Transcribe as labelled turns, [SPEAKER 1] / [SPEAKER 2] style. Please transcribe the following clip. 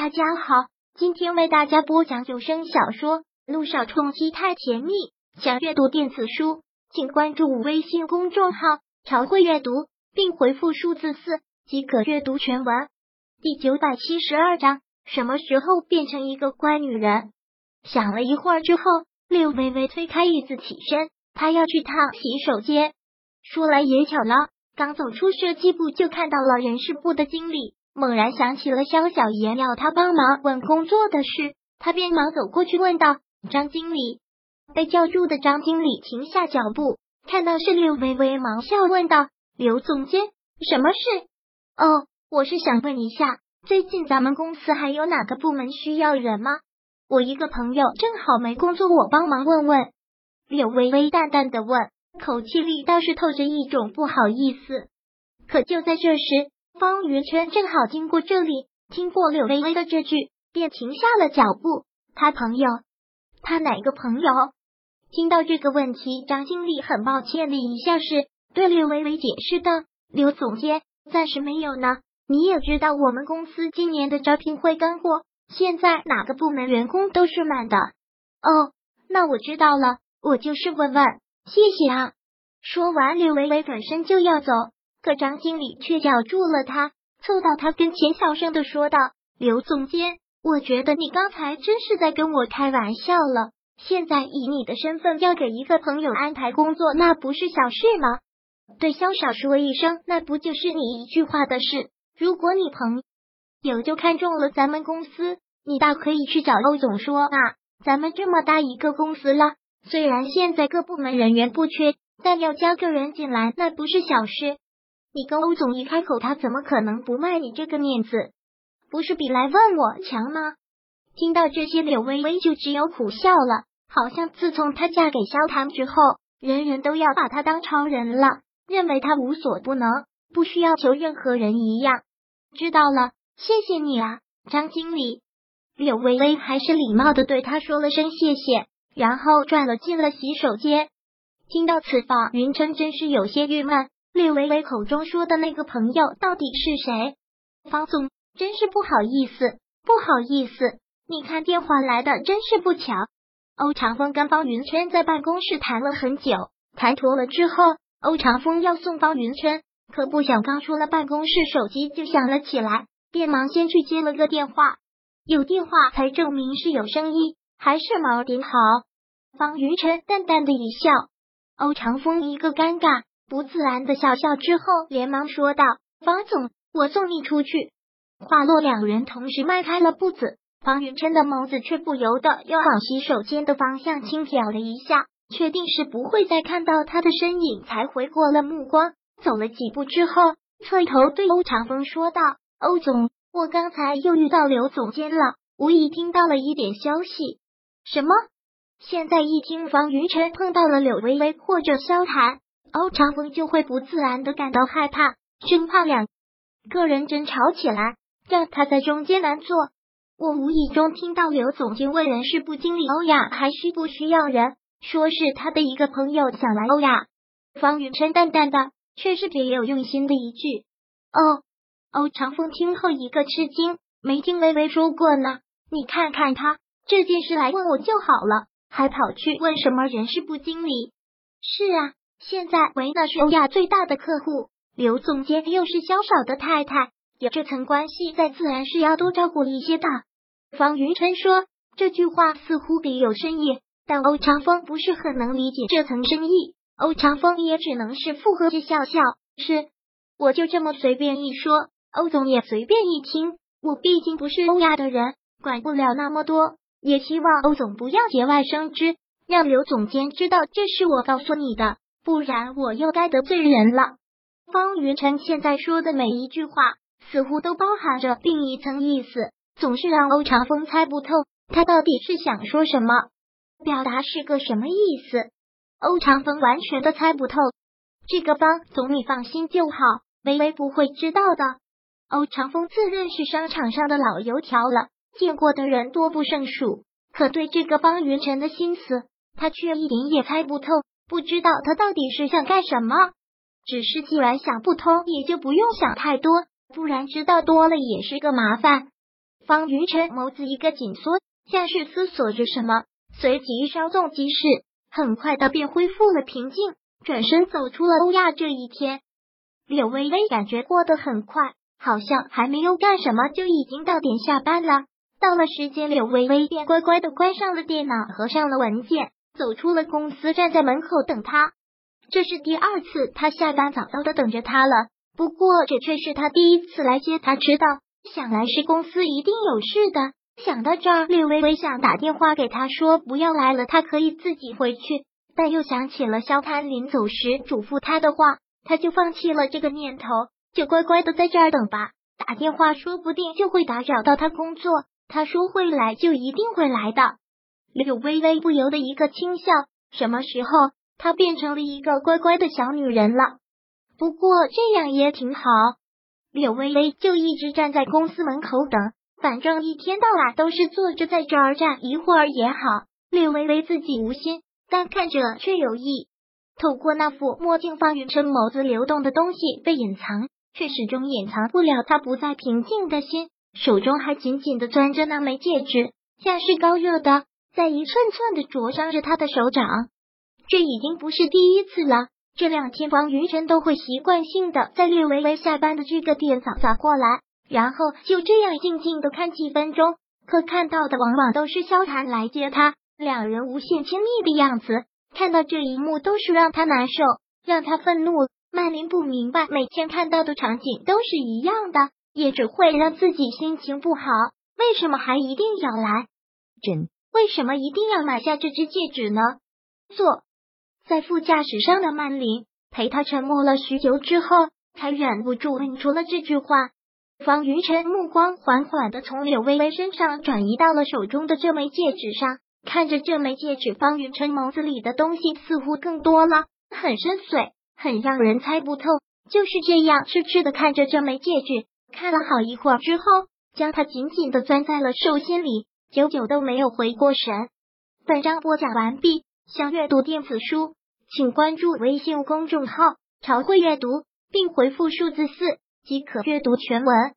[SPEAKER 1] 大家好，今天为大家播讲有声小说《路上冲击太甜蜜》。想阅读电子书，请关注微信公众号“朝会阅读”，并回复数字四即可阅读全文。第九百七十二章：什么时候变成一个乖女人？想了一会儿之后，六微微推开椅子起身，她要去趟洗手间。说来也巧了，刚走出设计部，就看到了人事部的经理。猛然想起了肖小妍要他帮忙问工作的事，他便忙走过去问道：“张经理。”被叫住的张经理停下脚步，看到是柳微微，忙笑问道：“刘总监，什么事？”“哦，我是想问一下，最近咱们公司还有哪个部门需要人吗？我一个朋友正好没工作，我帮忙问问。”柳微微淡淡的问，口气里倒是透着一种不好意思。可就在这时。方云琛正好经过这里，听过柳微微的这句，便停下了脚步。他朋友，他哪个朋友？听到这个问题，张经理很抱歉的一笑，是对柳微微解释道：“刘总监，暂时没有呢。你也知道，我们公司今年的招聘会干货，现在哪个部门员工都是满的。”哦，那我知道了，我就是问问，谢谢啊。说完，柳微微转身就要走。可张经理却叫住了他，凑到他跟前，小声的说道：“刘总监，我觉得你刚才真是在跟我开玩笑了。现在以你的身份要给一个朋友安排工作，那不是小事吗？对肖少说一声，那不就是你一句话的事？如果你朋友就看中了咱们公司，你大可以去找欧总说啊。咱们这么大一个公司了，虽然现在各部门人员不缺，但要加个人进来，那不是小事。”你跟欧总一开口，他怎么可能不卖你这个面子？不是比来问我强吗？听到这些，柳微微就只有苦笑了。好像自从她嫁给萧谈之后，人人都要把她当超人了，认为她无所不能，不需要求任何人一样。知道了，谢谢你啊，张经理。柳微微还是礼貌的对他说了声谢谢，然后转了进了洗手间。听到此话，云琛真是有些郁闷。柳微微口中说的那个朋友到底是谁？方总，真是不好意思，不好意思，你看电话来的真是不巧。欧长风跟方云琛在办公室谈了很久，谈妥了之后，欧长风要送方云琛，可不想刚出了办公室，手机就响了起来，便忙先去接了个电话。有电话才证明是有生意，还是忙点好。方云琛淡淡的一笑，欧长风一个尴尬。不自然的笑笑之后，连忙说道：“方总，我送你出去。”话落，两人同时迈开了步子。方云琛的眸子却不由得又往洗手间的方向轻瞟了一下，确定是不会再看到他的身影，才回过了目光。走了几步之后，侧头对欧长风说道：“欧总，我刚才又遇到刘总监了，无意听到了一点消息。”什么？现在一听方云琛碰到了柳微微或者萧谈。欧长风就会不自然的感到害怕，生怕两个人争吵起来，让他在中间难做。我无意中听到刘总监问人事部经理欧亚还需不需要人，说是他的一个朋友想来欧亚。方云琛淡淡的，却是别有用心的一句：“哦。”欧长风听后一个吃惊，没听微微说过呢。你看看他这件事来问我就好了，还跑去问什么人事部经理？是啊。现在维纳是欧亚最大的客户，刘总监又是萧少的太太，有这层关系在，自然是要多照顾一些的。方云琛说这句话似乎别有深意，但欧长风不是很能理解这层深意。欧长风也只能是附和着笑笑，是我就这么随便一说，欧总也随便一听。我毕竟不是欧亚的人，管不了那么多，也希望欧总不要节外生枝，让刘总监知道这是我告诉你的。不然我又该得罪人了。方云晨现在说的每一句话，似乎都包含着另一层意思，总是让欧长风猜不透，他到底是想说什么，表达是个什么意思。欧长风完全的猜不透。这个方总你放心就好，微微不会知道的。欧长风自认是商场上的老油条了，见过的人多不胜数，可对这个方云晨的心思，他却一点也猜不透。不知道他到底是想干什么，只是既然想不通，也就不用想太多，不然知道多了也是个麻烦。方云晨眸子一个紧缩，像是思索着什么，随即稍纵即逝，很快的便恢复了平静，转身走出了欧亚这一天。柳微微感觉过得很快，好像还没有干什么就已经到点下班了。到了时间，柳微微便乖乖的关上了电脑，合上了文件，走出了公司，站在门口等他。这是第二次他下班早早的等着他了，不过这却是他第一次来接他迟到。想来是公司一定有事的。想到这儿，略微微想打电话给他说不要来了，他可以自己回去。但又想起了肖潘临走时嘱咐他的话，他就放弃了这个念头，就乖乖的在这儿等吧。打电话说不定就会打扰到他工作。他说会来就一定会来的。柳微微不由得一个轻笑。什么时候她变成了一个乖乖的小女人了？不过这样也挺好。柳微微就一直站在公司门口等，反正一天到晚都是坐着在这儿站一会儿也好。柳微微自己无心，但看着却有意。透过那副墨镜，方云琛眸子流动的东西被隐藏，却始终掩藏不了他不再平静的心。手中还紧紧的攥着那枚戒指，像是高热的，在一寸寸的灼伤着他的手掌。这已经不是第一次了。这两天，王云晨都会习惯性的在略微微下班的这个点早早过来，然后就这样静静的看几分钟。可看到的往往都是萧谈来接他，两人无限亲密的样子。看到这一幕，都是让他难受，让他愤怒。曼琳不明白，每天看到的场景都是一样的。也只会让自己心情不好。为什么还一定要来？
[SPEAKER 2] 朕
[SPEAKER 1] 为什么一定要买下这只戒指呢？坐在副驾驶上的曼琳陪他沉默了许久之后，才忍不住问出了这句话。方云晨目光缓缓的从柳微微身上转移到了手中的这枚戒指上，看着这枚戒指，方云晨眸子里的东西似乎更多了，很深邃，很让人猜不透。就是这样痴痴的看着这枚戒指。看了好一会儿之后，将它紧紧的攥在了手心里，久久都没有回过神。本章播讲完毕，想阅读电子书，请关注微信公众号“朝会阅读”，并回复数字四即可阅读全文。